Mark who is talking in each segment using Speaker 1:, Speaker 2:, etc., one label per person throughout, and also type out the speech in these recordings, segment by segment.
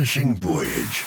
Speaker 1: astonishing voyage.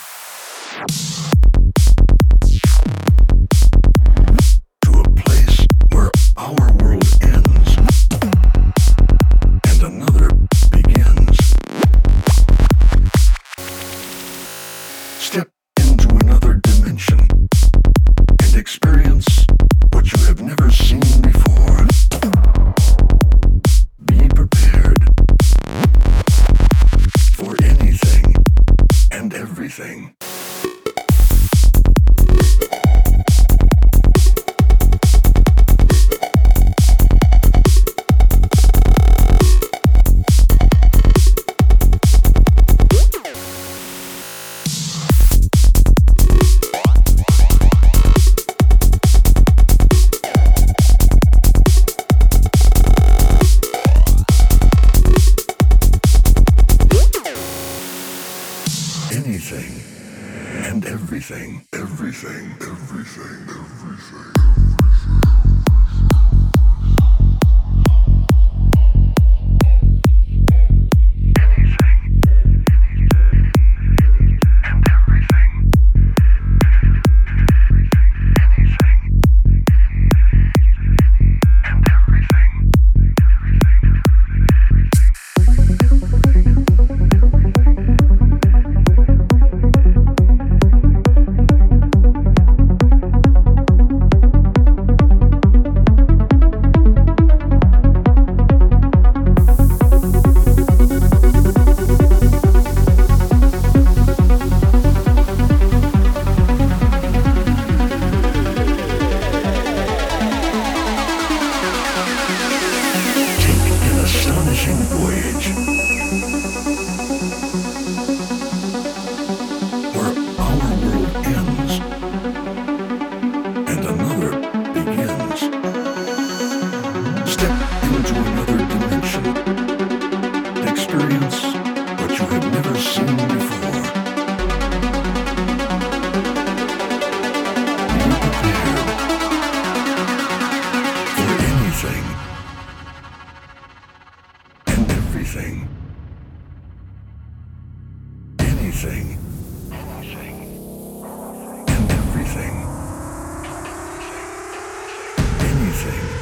Speaker 1: Anything. Everything. Anything.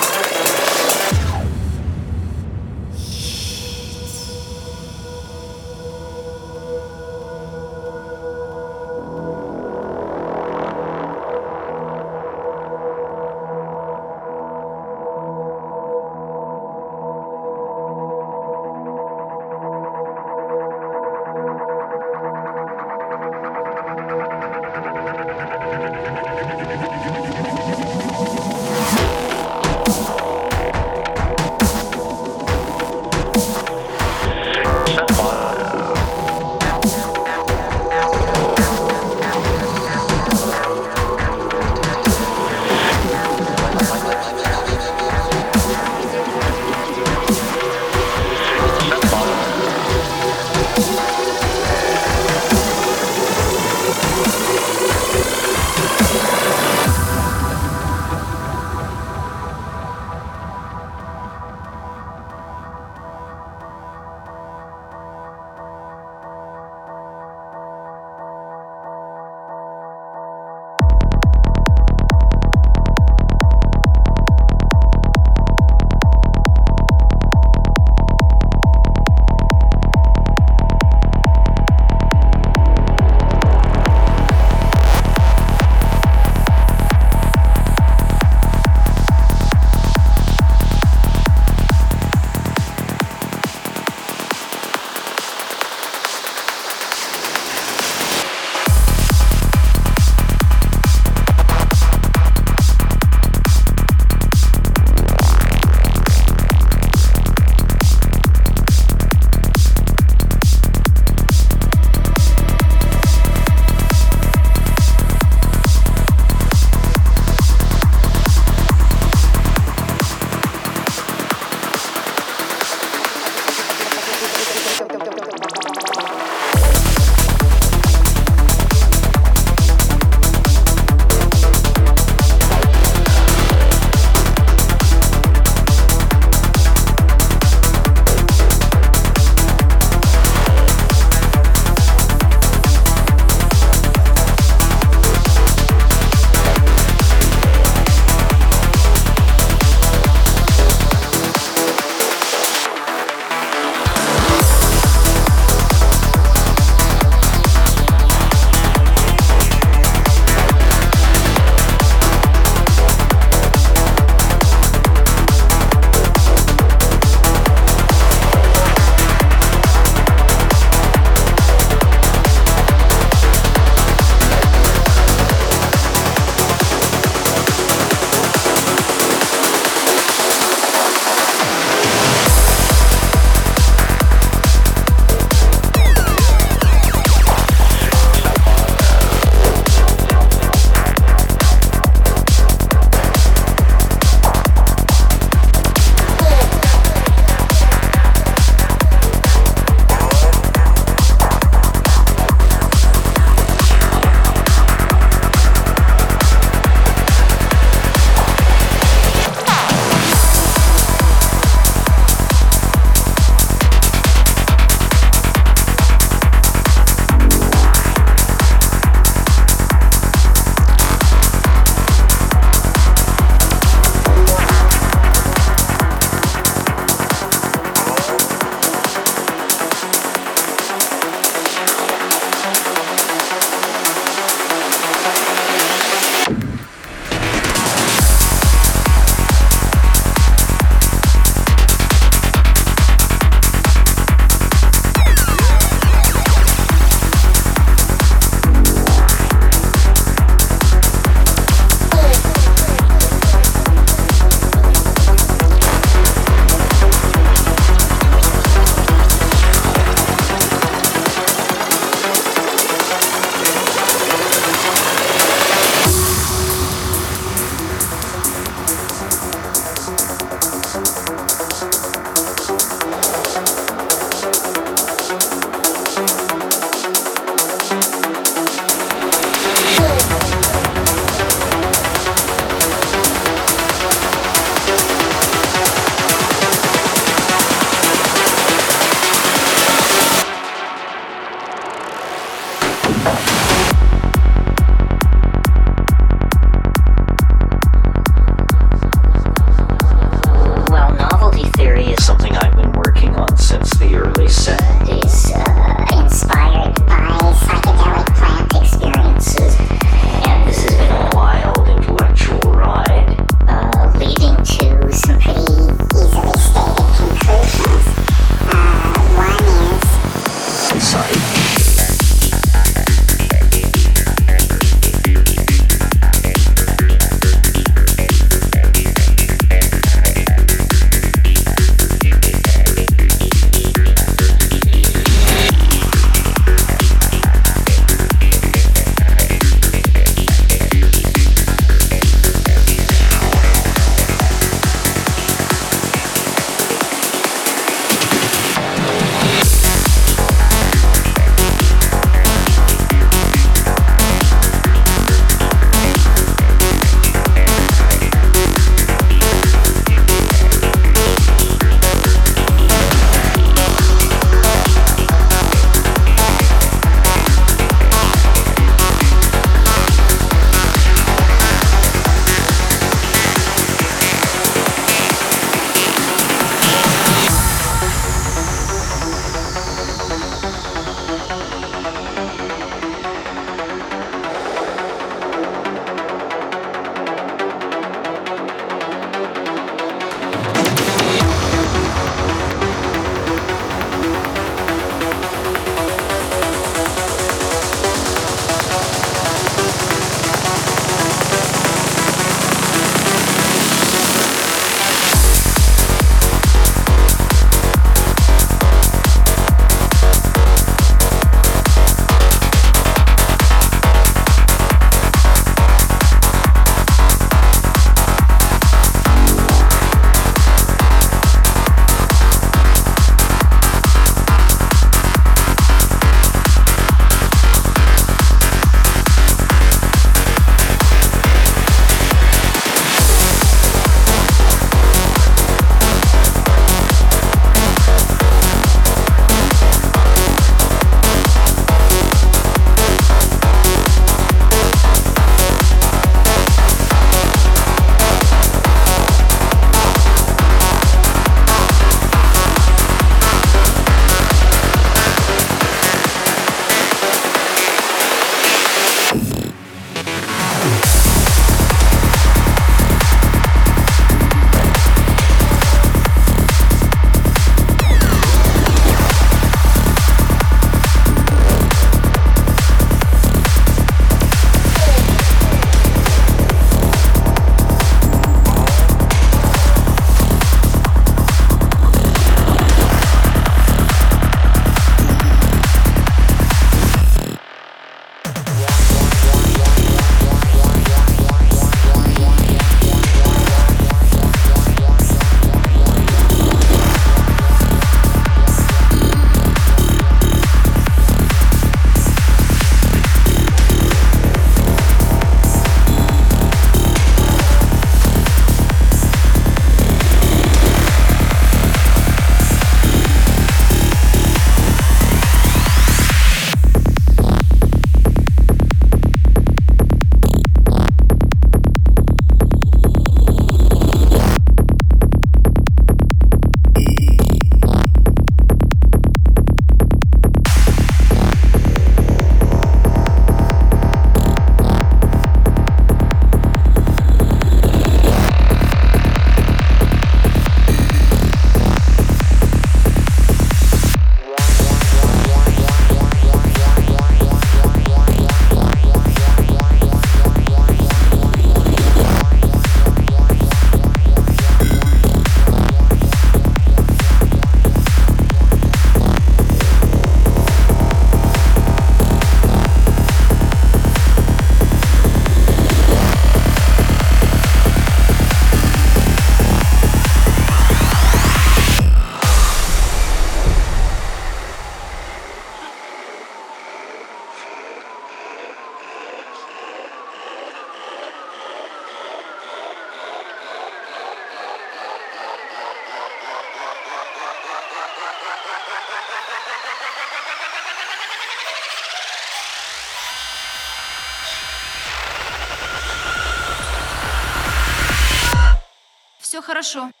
Speaker 2: Хорошо.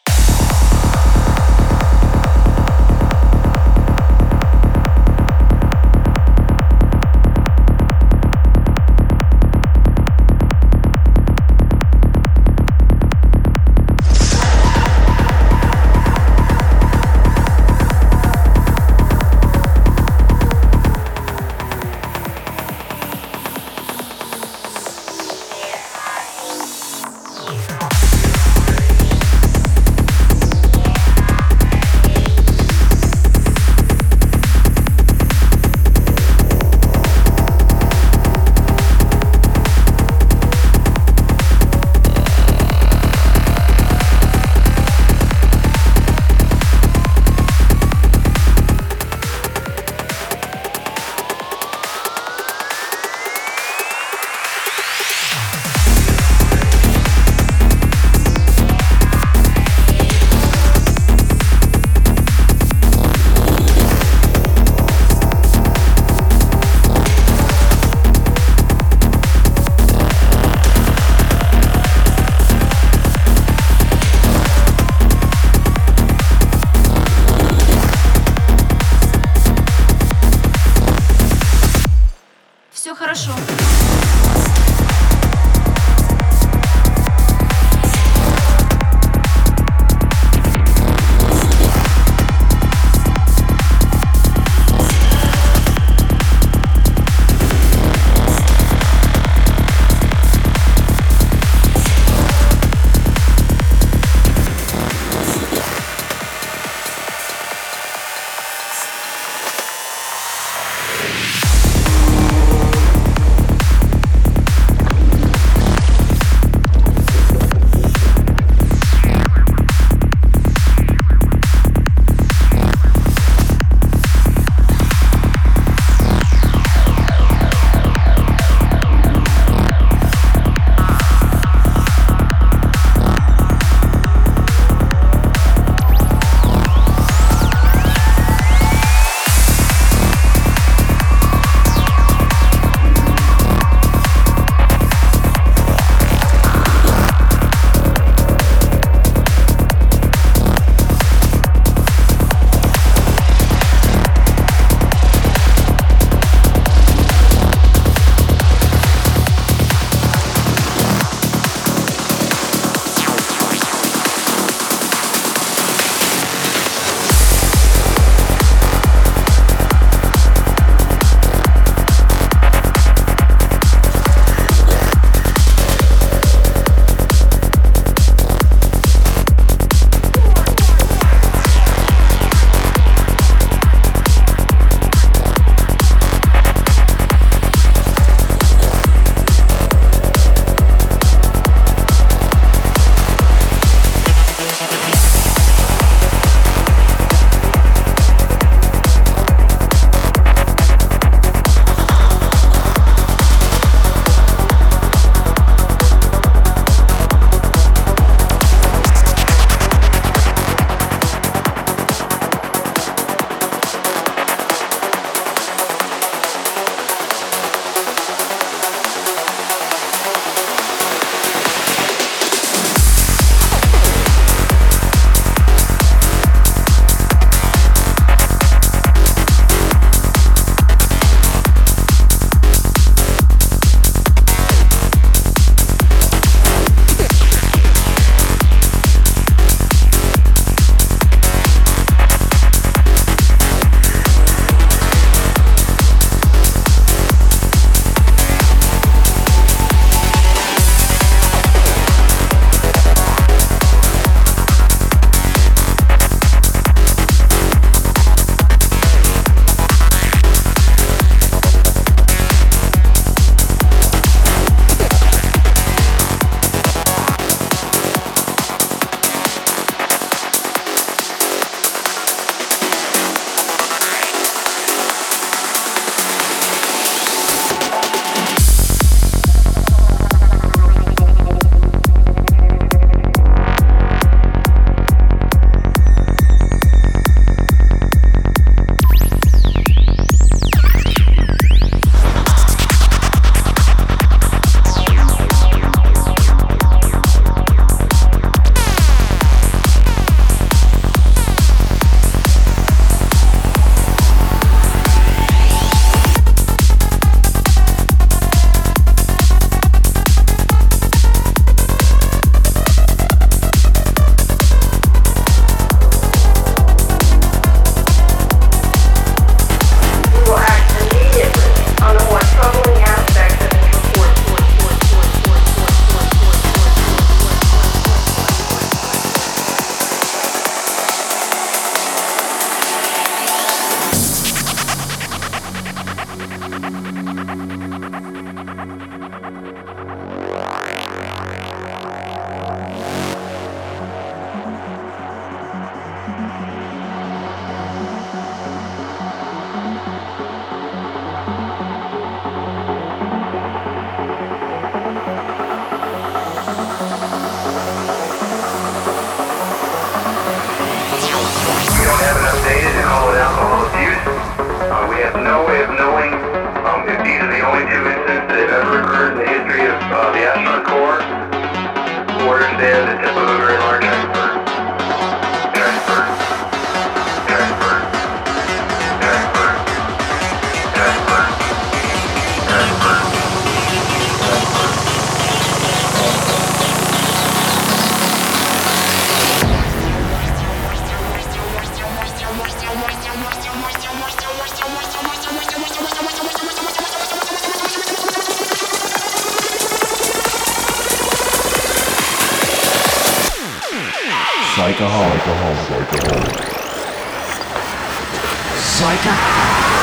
Speaker 1: Psychoholic. Psychoholic.
Speaker 3: Psychoholic.
Speaker 4: Psychoholic.